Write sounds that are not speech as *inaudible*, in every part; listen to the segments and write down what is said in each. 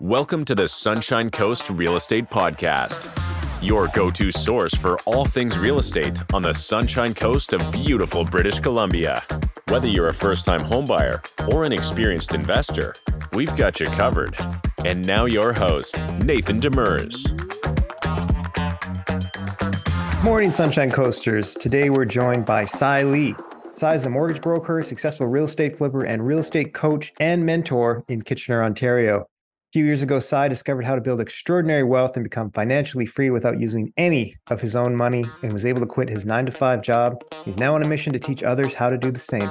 Welcome to the Sunshine Coast Real Estate Podcast, your go to source for all things real estate on the Sunshine Coast of beautiful British Columbia. Whether you're a first time homebuyer or an experienced investor, we've got you covered. And now, your host, Nathan Demers. Morning, Sunshine Coasters. Today we're joined by Sai Lee. Sai is a mortgage broker, successful real estate flipper, and real estate coach and mentor in Kitchener, Ontario. Few years ago, Sai discovered how to build extraordinary wealth and become financially free without using any of his own money and was able to quit his nine to five job. He's now on a mission to teach others how to do the same.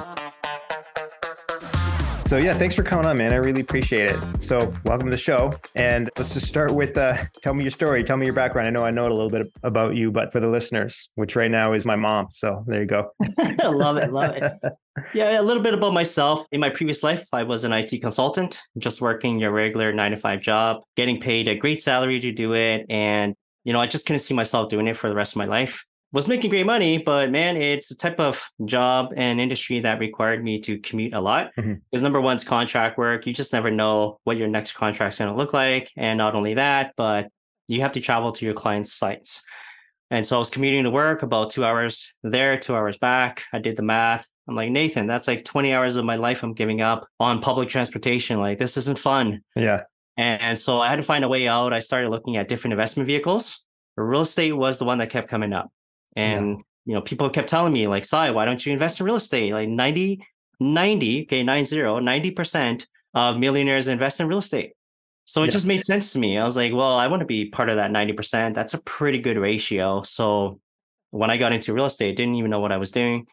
So yeah, thanks for coming on, man. I really appreciate it. So welcome to the show, and let's just start with uh, tell me your story, tell me your background. I know I know a little bit about you, but for the listeners, which right now is my mom. So there you go. I *laughs* love it, love it. Yeah, a little bit about myself. In my previous life, I was an IT consultant, just working your regular nine to five job, getting paid a great salary to do it, and you know, I just couldn't see myself doing it for the rest of my life was making great money, but man, it's a type of job and industry that required me to commute a lot. Because mm-hmm. number one's contract work. You just never know what your next contract's going to look like. And not only that, but you have to travel to your client's sites. And so I was commuting to work about two hours there, two hours back. I did the math. I'm like, Nathan, that's like 20 hours of my life I'm giving up on public transportation. Like, this isn't fun. Yeah. And so I had to find a way out. I started looking at different investment vehicles. Real estate was the one that kept coming up. And, yeah. you know, people kept telling me, like, Sai, why don't you invest in real estate? Like 90, 90, okay, 90, 90% of millionaires invest in real estate. So it yeah. just made sense to me. I was like, well, I want to be part of that 90%. That's a pretty good ratio. So when I got into real estate, didn't even know what I was doing.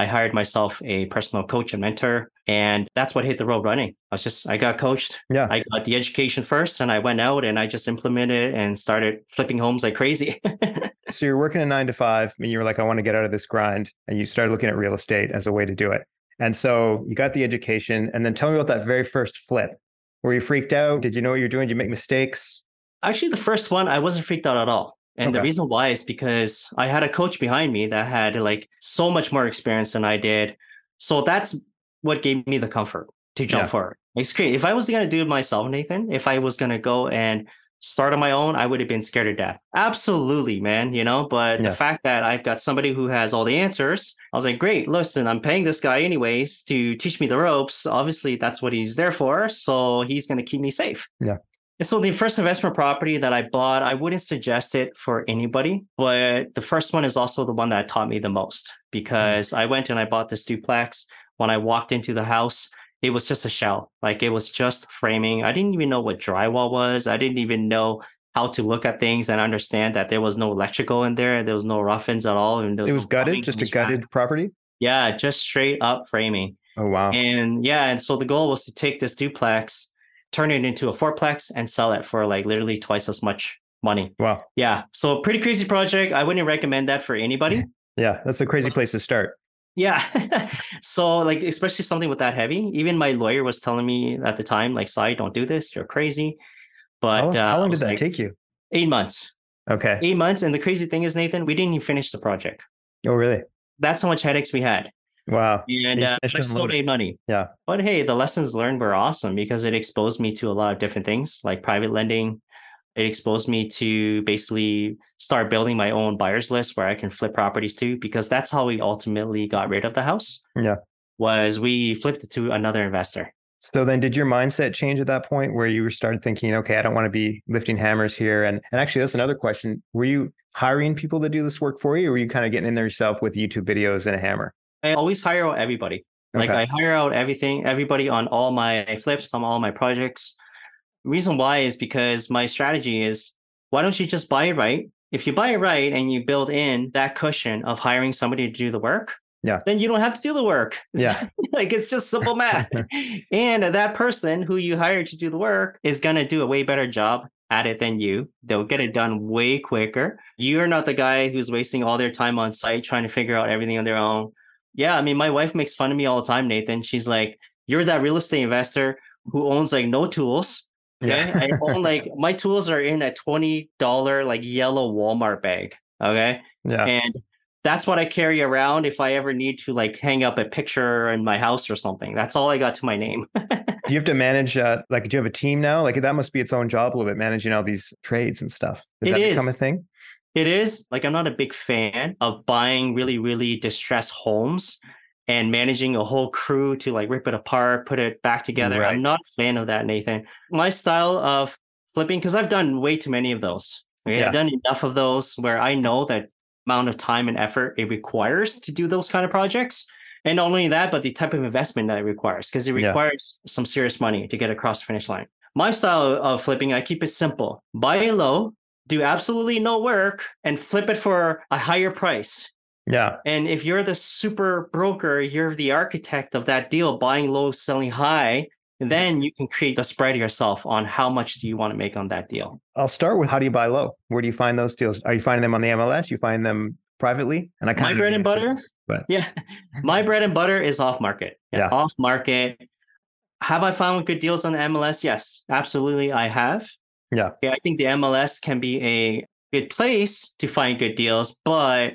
I hired myself a personal coach and mentor, and that's what hit the road running. I was just, I got coached. Yeah. I got the education first, and I went out and I just implemented and started flipping homes like crazy. *laughs* so you're working a nine to five, and you were like, I want to get out of this grind, and you started looking at real estate as a way to do it. And so you got the education, and then tell me about that very first flip. Were you freaked out? Did you know what you're doing? Did you make mistakes? Actually, the first one, I wasn't freaked out at all. And okay. the reason why is because I had a coach behind me that had like so much more experience than I did. So that's what gave me the comfort to jump yeah. forward. It's great. If I was going to do it myself, Nathan, if I was going to go and start on my own, I would have been scared to death. Absolutely, man. You know, but yeah. the fact that I've got somebody who has all the answers, I was like, great, listen, I'm paying this guy anyways to teach me the ropes. Obviously, that's what he's there for. So he's going to keep me safe. Yeah. And so the first investment property that I bought, I wouldn't suggest it for anybody, but the first one is also the one that taught me the most mm. because I went and I bought this duplex. When I walked into the house, it was just a shell. Like it was just framing. I didn't even know what drywall was. I didn't even know how to look at things and understand that there was no electrical in there. There was no rough-ins at all. And was it was no gutted, just a gutted property? Yeah, just straight up framing. Oh wow. And yeah, and so the goal was to take this duplex turn it into a fourplex and sell it for like literally twice as much money. Wow. Yeah. So pretty crazy project. I wouldn't recommend that for anybody. *laughs* Yeah, that's a crazy place to start. Yeah. *laughs* so like especially something with that heavy. Even my lawyer was telling me at the time, like, Sai, don't do this. You're crazy. But how, uh, how long did that like, take you? Eight months. Okay. Eight months. And the crazy thing is, Nathan, we didn't even finish the project. Oh, really? That's how much headaches we had. Wow. And uh, I still made money. Yeah. But hey, the lessons learned were awesome because it exposed me to a lot of different things like private lending. It exposed me to basically start building my own buyers list where I can flip properties to because that's how we ultimately got rid of the house. Yeah. Was we flipped it to another investor. So then did your mindset change at that point where you started thinking, okay, I don't want to be lifting hammers here? And and actually that's another question. Were you hiring people to do this work for you or were you kind of getting in there yourself with YouTube videos and a hammer? I always hire out everybody. Okay. Like I hire out everything, everybody on all my flips, on all my projects. Reason why is because my strategy is why don't you just buy it right? If you buy it right and you build in that cushion of hiring somebody to do the work, yeah, then you don't have to do the work. Yeah. *laughs* like it's just simple *laughs* math. and that person who you hired to do the work is gonna do a way better job at it than you. They'll get it done way quicker. You're not the guy who's wasting all their time on site trying to figure out everything on their own yeah, I mean, my wife makes fun of me all the time, Nathan. She's like, "You're that real estate investor who owns like no tools." Okay, yeah. I own *laughs* like my tools are in a twenty dollar like yellow Walmart bag. Okay, yeah, and that's what I carry around if I ever need to like hang up a picture in my house or something. That's all I got to my name. *laughs* do you have to manage uh, like do you have a team now? Like that must be its own job a little bit, managing all these trades and stuff. Does It that is. become a thing? It is like I'm not a big fan of buying really, really distressed homes and managing a whole crew to like rip it apart, put it back together. Right. I'm not a fan of that, Nathan. My style of flipping, because I've done way too many of those. Okay? Yeah. I've done enough of those where I know that amount of time and effort it requires to do those kind of projects. And not only that, but the type of investment that it requires, because it Yeah. requires some serious money to get across the finish line. My style of flipping, I keep it simple. Buy low, do absolutely no work, and flip it for a higher price. Yeah. And if you're the super broker, you're the architect of that deal, buying low, selling high, then you can create the spread yourself on how much do you want to make on that deal. I'll start with how do you buy low? Where do you find those deals? Are you finding them on the MLS? You find them privately? And I My kinda know bread and butter? this, but Yeah. *laughs* My bread and butter is off market. Yeah. Off market. Have I found good deals on the MLS? Yes, absolutely. I have. Yeah. Yeah. I think the MLS can be a good place to find good deals, but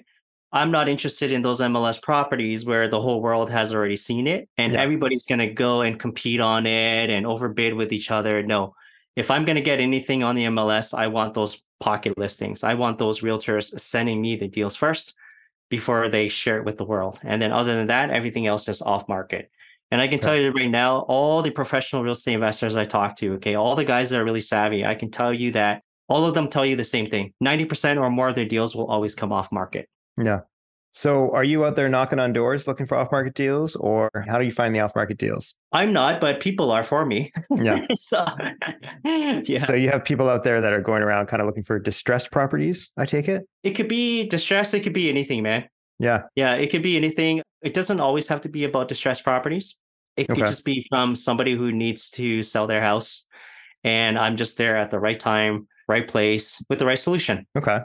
I'm not interested in those MLS properties where the whole world has already seen it and Yeah. everybody's going to go and compete on it and overbid with each other. No. If I'm going to get anything on the MLS, I want those pocket listings. I want those realtors sending me the deals first before they share it with the world. And then other than that, everything else is off market. And I can tell you right now, all the professional real estate investors I talk to, okay, all the guys that are really savvy, I can tell you that all of them tell you the same thing. 90% or more of their deals will always come off market. yeah. So are you out there knocking on doors looking for off market deals or how do you find the off market deals? I'm not, but people are for me. Yeah. *laughs* so *laughs* yeah. So you have people out there that are going around kind of looking for distressed properties, I take it? it could be distressed, it could be anything, man. Yeah. Yeah, it could be anything. It doesn't always have to be about distressed properties. It could just be from somebody who needs to sell their house. And I'm just there at the right time, right place with the right solution. Okay.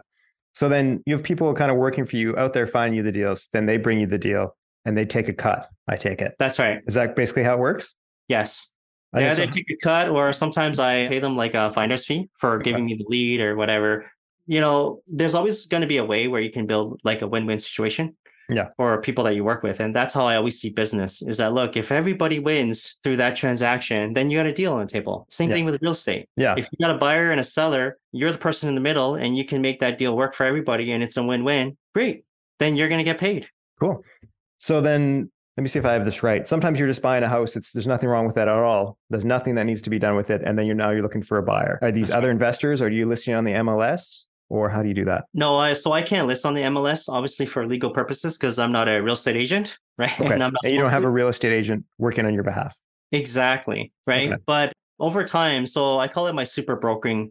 So then you have people kind of working for you out there finding you the deals, then they bring you the deal and they take a cut, I take it. That's right. Is that basically how it works? Yes. I They so. take a cut or sometimes I pay them like a finder's fee for Okay. giving me the lead or whatever. You know, there's always going to be a way where you can build like a win-win situation. Yeah. or people that you work with. And that's how I always see business is that look, if everybody wins through that transaction, then you got a deal on the table. Same Yeah. thing with real estate. Yeah. If you got a buyer and a seller, you're the person in the middle and you can make that deal work for everybody and it's a win-win. Great. Then you're going to get paid. Cool. So then let me see if I have this right. Sometimes you're just buying a house. It's there's nothing wrong with that at all. There's nothing that needs to be done with it. And then you're now you're looking for a buyer. Are these That's other investors? Or are you listing on the MLS? Or how do you do that? No, I, so I can't list on the MLS, obviously for legal purposes, because I'm not a real estate agent, *laughs* right? Okay. And I'm not And you don't have to. a real estate agent working on your behalf. Exactly. Right. Okay. But over time, so I call it my super brokering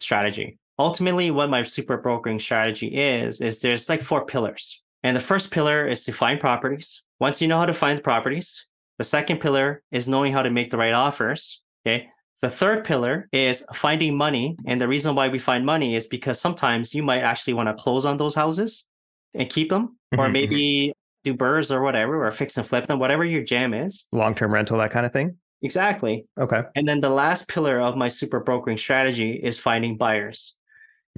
strategy. Ultimately, what my super brokering strategy is, is there's like four pillars. And the first pillar is to find properties. Once you know how to find properties, the second pillar is knowing how to make the right offers. Okay. The third pillar is finding money. And the reason why we find money is because sometimes you might actually want to close on those houses and keep them, or Mhm, mhm. maybe do burrs or whatever, or fix and flip them, whatever your jam is. Long term rental, that kind of thing. Exactly. Okay. And then the last pillar of my super brokering strategy is finding buyers.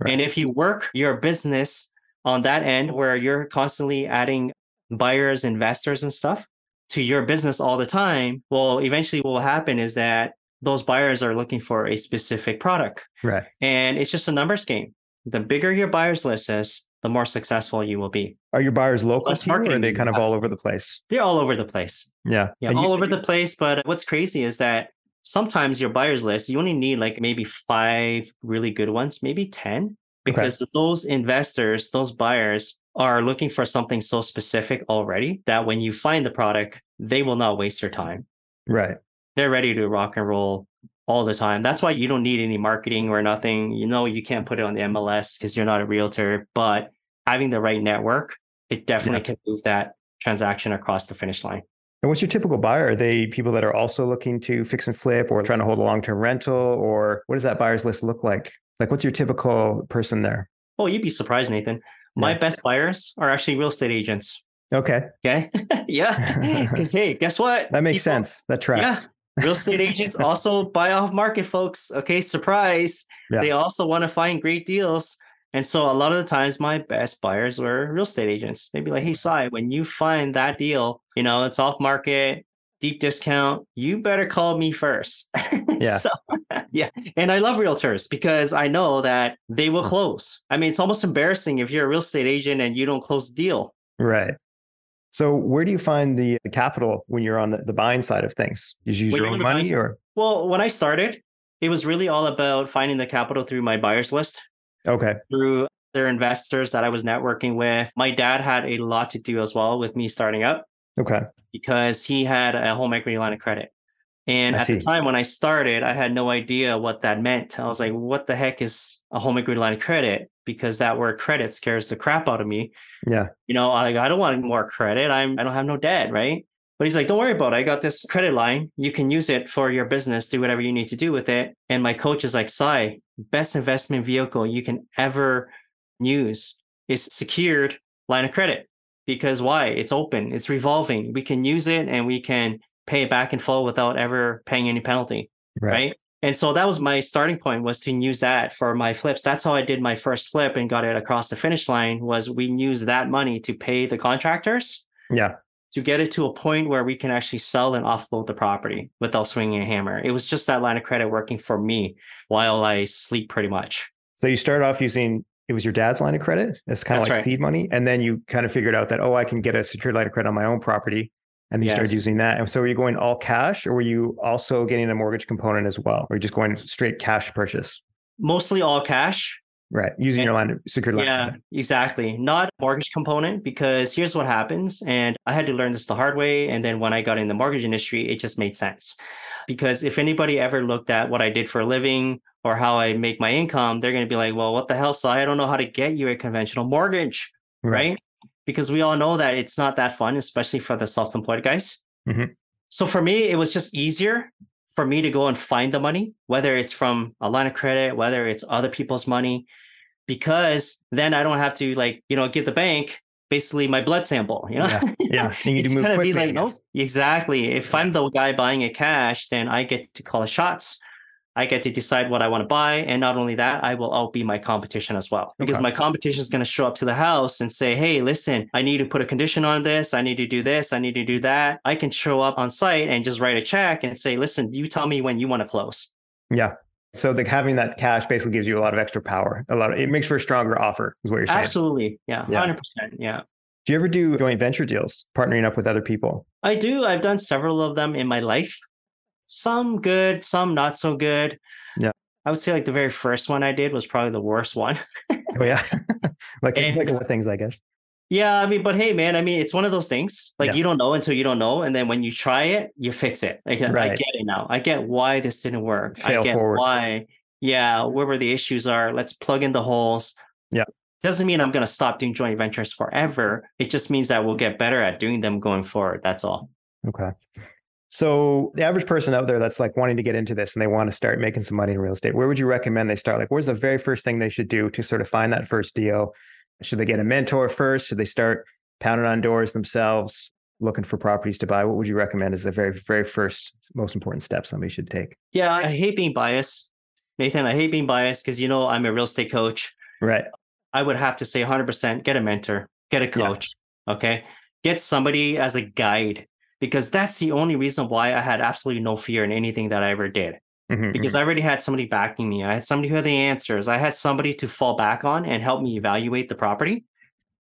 Right. And if you work your business on that end where you're constantly adding buyers, investors, and stuff to your business all the time, well, eventually what will happen is that those buyers are looking for a specific product. Right. And it's just a numbers game. The bigger your buyers list is, the more successful you will be. Are your buyers local Less you, or are they kind of all over the place? They're all over the place. Yeah. Yeah, And you- all over the place. But what's crazy is that sometimes your buyers list, you only need like maybe five really good ones, maybe 10, because those investors, those buyers are looking for something so specific already that when you find the product, they will not waste your time. Right. They're ready to rock and roll all the time. That's why you don't need any marketing or nothing. You know, you can't put it on the MLS because you're not a realtor, but having the right network, it definitely can move that transaction across the finish line. And what's your typical buyer? Are they people that are also looking to fix and flip or trying to hold a long term rental? Or what does that buyer's list look like? Like, what's your typical person there? Oh, you'd be surprised, Nathan. My Yeah. best buyers are actually real estate agents. Okay. Okay. *laughs* yeah. Because hey, guess what? That makes People- sense. That tracks. Real estate agents also buy off market, folks. Okay. Surprise. Yeah. They also want to find great deals. And so a lot of the times my best buyers were real estate agents. They'd be like, hey, Sai, when you find that deal, you know, it's off market, deep discount, you better call me first. *laughs* Yeah. so, yeah. And I love realtors because I know that they will mm. close. I mean, it's almost embarrassing if you're a real estate agent and you don't close the deal. Right. So where do you find the, the capital when you're on the, the buying side of things? Did you use When your own money or Well, when I started, it was really all about finding the capital through my buyers list. okay. through their investors that I was networking with. My dad had a lot to do as well with me starting up Okay. because he had a home equity line of credit. And I at the time when I started, I had no idea what that meant. I was like, what the heck is a home equity line of credit? Because that word credit scares the crap out of me. Yeah. You know, I, I don't want more credit. I'm I don't have no debt, right? But he's like, don't worry about it. I got this credit line. You can use it for your business, do whatever you need to do with it. And my coach is like, Sai, best investment vehicle you can ever use is secured line of credit. Because why? It's open, it's revolving. We can use it and we can pay it back in full without ever paying any penalty. Right. Right. And so that was my starting point was to use that for my flips. That's how I did my first flip and got it across the finish line was we used that money to pay the contractors Yeah. to get it to a point where we can actually sell and offload the property without swinging a hammer. It was just that line of credit working for me while I sleep pretty much. So you started off using it was your dad's line of credit. It's kind of That's like right. seed money. And then you kind of figured out that, oh, I can get a secured line of credit on my own property. And you started Yes. using that. And so were you going all cash or were you also getting a mortgage component as well? Or you just going straight cash purchase? Mostly all cash. Right. Using And- your line of secured line Yeah, exactly. Not mortgage component because here's what happens. And I had to learn this the hard way. And then when I got in the mortgage industry, it just made sense. Because if anybody ever looked at what I did for a living or how I make my income, they're going to be like, well, what the hell, So I don't know how to get you a conventional mortgage. right? Because we all know that it's not that fun, especially for the self employed guys. Mhm. So for me, it was just easier for me to go and find the money, whether it's from a line of credit, whether it's other people's money, because then I don't have to like, you know, give the bank basically my blood sample, you know? Yeah. *laughs* Yeah. And you it's move gonna be like, nope, exactly. If I'm the guy buying it cash, then I get to call the shots. I get to decide what I want to buy. And not only that, I will outbe my competition as well. Because Okay. my competition is going to show up to the house and say, hey, listen, I need to put a condition on this. I need to do this. I need to do that. I can show up on site and just write a check and say, listen, you tell me when you want to close. Yeah. So like having that cash basically gives you a lot of extra power. A lot of it makes for a stronger offer, is what you're saying. Absolutely. Yeah. Yeah. 100%. Yeah. Do you ever do joint venture deals, partnering up with other people? I do. I've done several of them in my life. Some good, some not so good. Yeah. I would say like the very first one I did was probably the worst one. Oh yeah. *laughs* *laughs* like And- like what things, I guess. yeah, I mean, but hey, man, I mean, it's one of those things. Like Yeah. you don't know until you don't know, and then when you try it, you fix it. Like I- I get it now. I get why this didn't work. Fail I get forward. why. Yeah, where where the issues are. Let's plug in the holes. Yeah. Doesn't mean I'm gonna stop doing joint ventures forever. It just means that we'll get better at doing them going forward. That's all. Okay. So the average person out there that's like wanting to get into this and they want to start making some money in real estate, where would you recommend they start? Like, where's the very first thing they should do to sort of find that first deal? Should they get a mentor first? Should they start pounding on doors themselves, looking for properties to buy? What would you recommend as the very, very first, most important step somebody should take? Yeah, I hate being biased. Nathan, I hate being biased because you know I'm a real estate coach. Right. I would have to say 100% get a mentor, get a coach, okay? Get somebody as a guide because that's the only reason why I had absolutely no fear in anything that I ever did Mhm, because I already had somebody backing me. I had somebody who had the answers. I had somebody to fall back on and help me evaluate the property.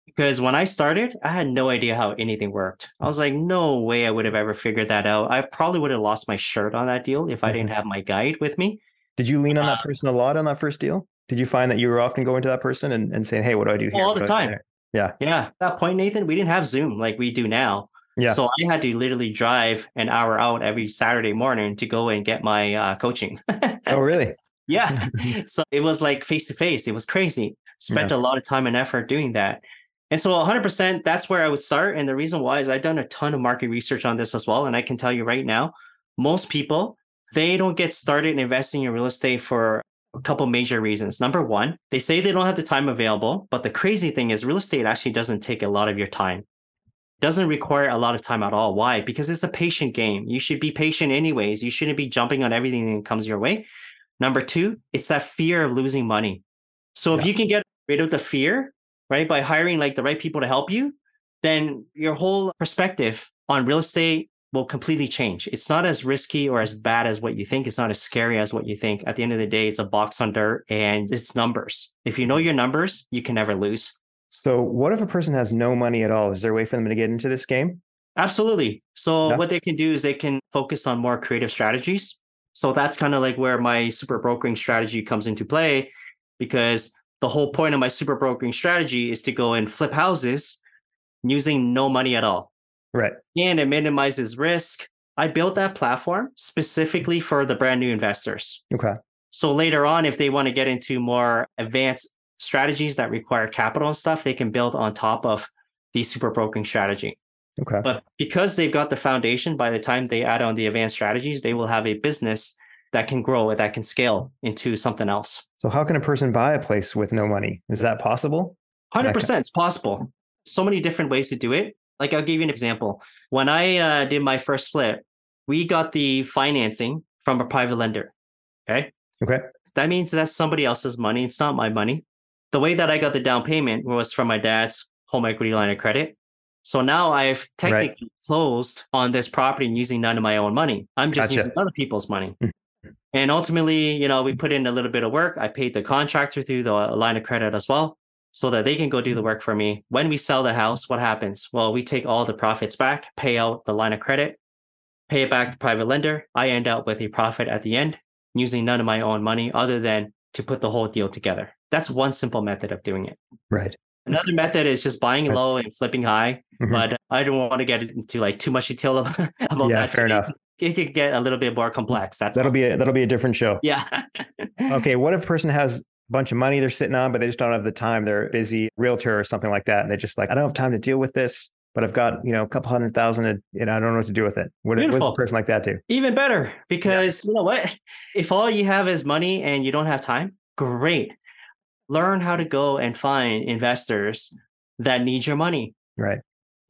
Because when I started, I had no idea how anything worked. I was like, no way I would have ever figured that out. I probably would have lost my shirt on that deal if I didn't *laughs* have my guide with me. Did you lean on Uh, that person a lot on that first deal? Did you find that you were often going to that person and, and saying, hey, what do I do here? All the do I do time. Yeah. Yeah. At that point, Nathan, we didn't have Zoom like we do now. Yeah. So I had to literally drive an hour out every Saturday morning to go and get my uh, coaching. Oh, really? *laughs* yeah. *laughs* so it was like face to face. It was crazy. Spent a lot of time and effort doing that. And so 100%, that's where I would start. And the reason why is I've done a ton of market research on this as well. And I can tell you right now, most people, they don't get started investing in real estate for a couple major reasons. Number one, they say they don't have the time available. But the crazy thing is, real estate actually doesn't take a lot of your time doesn't require a lot of time at all. Why? Because it's a patient game. You should be patient anyways. You shouldn't be jumping on everything that comes your way. Number two, it's that fear of losing money. So if you can get rid of the fear, right? By hiring like the right people to help you, then your whole perspective on real estate will completely change. It's not as risky or as bad as what you think. It's not as scary as what you think. At the end of the day, it's a box on dirt and it's numbers. If you know your numbers, you can never lose. So, what if a person has no money at all? Is there a way for them to get into this game? Absolutely. So, yeah. what they can do is they can focus on more creative strategies. So, that's kind of like where my super brokering strategy comes into play because the whole point of my super brokering strategy is to go and flip houses using no money at all. Right. And it minimizes risk. I built that platform specifically for the brand new investors. Okay. So later on, if they want to get into more advanced strategies that require capital and stuff, they can build on top of the super brokering strategy. Okay. But because they've got the foundation, by the time they add on the advanced strategies, they will have a business that can grow, that can scale into something else. So, how can a person buy a place with no money? Is that possible? 100% it's possible. So many different ways to do it. Like I'll give you an example. When I uh, did my first flip, we got the financing from a private lender. Okay. Okay. That means that's somebody else's money. It's not my money. The way that I got the down payment was from my dad's home equity line of credit. So now I've technically right. closed on this property using none of my own money. I'm just gotcha. using other people's money. Hmm. and ultimately, you know, we put in a little bit of work. I paid the contractor through the line of credit as well so that they can go do the work for me. When we sell the house, what happens? Well, we take all the profits back, pay out the line of credit, pay it back to private lender. I end up with a profit at the end using none of my own money other than to put the whole deal together. That's one simple method of doing it. Right. Another method is just buying right. low and flipping high, mm-hmm. but I don't want to get into like too much detail *laughs* about yeah, that. fair enough. It could get a little bit more complex. That's that'll be a, that'll be a different show. Yeah. *laughs* okay. What if a person has a bunch of money they're sitting on, but they just don't have the time. They're busy realtor or something like that. And they're just like, I don't have time to deal with this, but I've got, you know, a couple hundred thousand and you know, I don't know what to do with it. What, what does a person like that do? Even better because yeah. you know what? *laughs* If all you have is money and you don't have time, great. Learn how to go and find investors that need your money. Right.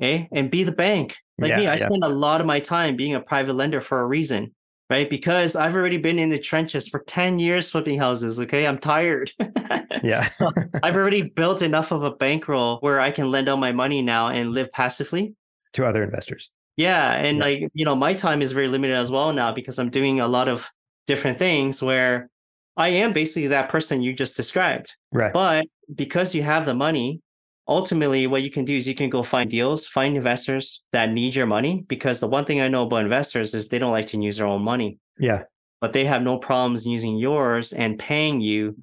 Okay. And be the bank. Like yeah, me, I yeah. spend a lot of my time being a private lender for a reason right? Because I've already been in the trenches for 10 years flipping houses. Okay. I'm tired. *laughs* yeah. so I've already built enough of a bankroll where I can lend out my money now and live passively to other investors. Yeah. And yeah. like, you know, my time is very limited as well now because I'm doing a lot of different things where I am basically that person you just described. Right. But because you have the money, ultimately what you can do is you can go find deals find investors that need your money because the one thing i know about investors is they don't like to use their own money. Yeah. But they have no problems using yours and paying you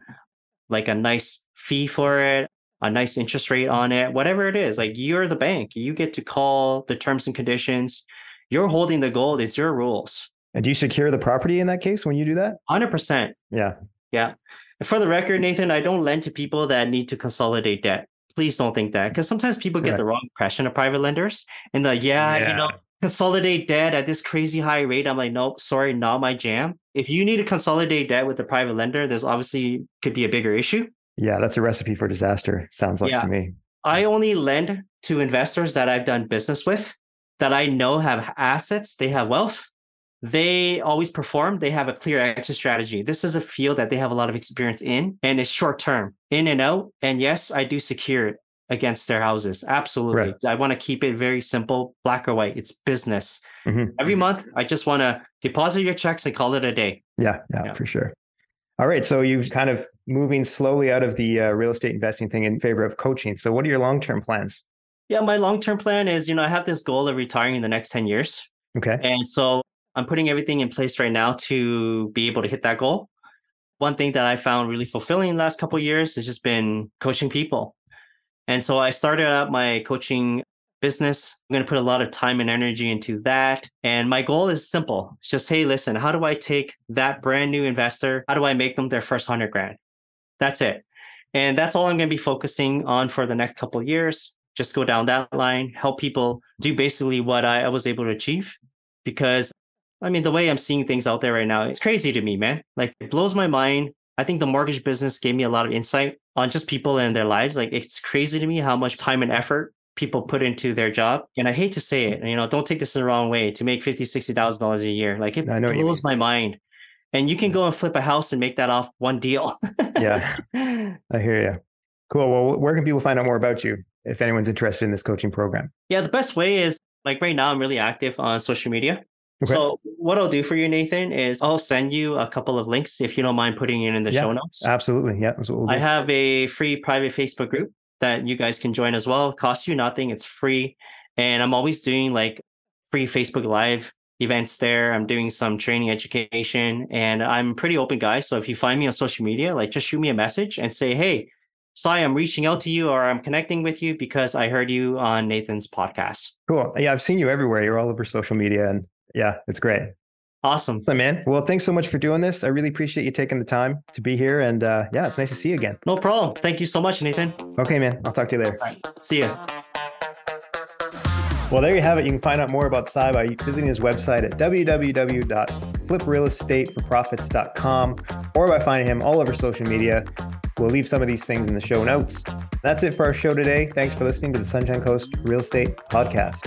like a nice fee for it a nice interest rate on it whatever it is like you're the bank. You get to call the terms and conditions. You're holding the gold. It's your rules and do you secure the property in that case when you do that? 100% yeah. Yeah. For the record nathan i don't lend to people that need to consolidate debt. Please don't think that because sometimes people get the wrong impression of private lenders and the yeah, yeah, you know consolidate debt at this crazy high rate. I'm like nope sorry not my jam. If you need to consolidate debt with a private lender there's obviously could be a bigger issue. Yeah that's a recipe for disaster sounds like yeah. to me. I only lend to investors that i've done business with that i know have assets they have wealth they always perform. They have a clear exit strategy. This is a field that they have a lot of experience in and it's short term, in and out. And yes, I do secure it against their houses. Absolutely. Right. I want to keep it very simple, black or white. It's business. Mm-hmm. Every month, I just want to deposit your checks and call it a day. Yeah, yeah, yeah. for sure. All right. So you've kind of moving slowly out of the uh, real estate investing thing in favor of coaching. So what are your long term plans? Yeah, my long term plan is, you know, I have this goal of retiring in the next 10 years. Okay. And so I'm putting everything in place right now to be able to hit that goal. One thing that I found really fulfilling in the last couple years has just been coaching people. And so I started out my coaching business. I'm going to put a lot of time and energy into that. And my goal is simple. It's just, hey, listen, how do I take that brand new investor? How do I make them their first hundred grand? That's it. And that's all I'm going to be focusing on for the next couple years. Just go down that line, help people do basically what I was able to achieve because I mean, the way I'm seeing things out there right now, it's crazy to me, man. Like it blows my mind. I think the mortgage business gave me a lot of insight on just people and their lives. Like it's crazy to me how much time and effort people put into their job. And I hate to say it, you know, don't take this in the wrong way to make fifty, sixty thousand dollars a year. Like it blows my mind. And you can go and flip a house and make that off one deal. yeah. *laughs* I hear you. Cool. Well, where can people find out more about you if anyone's interested in this coaching program? Yeah, the best way is like right now, I'm really active on social media. Okay. So what I'll do for you, Nathan, is I'll send you a couple of links if you don't mind putting it in the Yeah, show notes. Absolutely. Yeah. That's what we'll do. I have a free private Facebook group that you guys can join as well. It costs you nothing. It's free. And I'm always doing like free Facebook Live events there. I'm doing some training education and I'm pretty open guy. So if you find me on social media, like just shoot me a message and say, hey, Sai, I'm reaching out to you or I'm connecting with you because I heard you on Nathan's podcast. cool. Yeah. I've seen you everywhere. You're all over social media and yeah, it's great. Awesome. So, man, well, thanks so much for doing this. I really appreciate you taking the time to be here. And uh, yeah, it's nice to see you again. No problem. Thank you so much, Nathan. Okay, man. I'll talk to you later. Right. See you. Well, there you have it. You can find out more about Sai by visiting his website at www.fliprealestateforprofits.com or by finding him all over social media. We'll leave some of these things in the show notes. That's it for our show today. Thanks for listening to the Sunshine Coast Real Estate Podcast.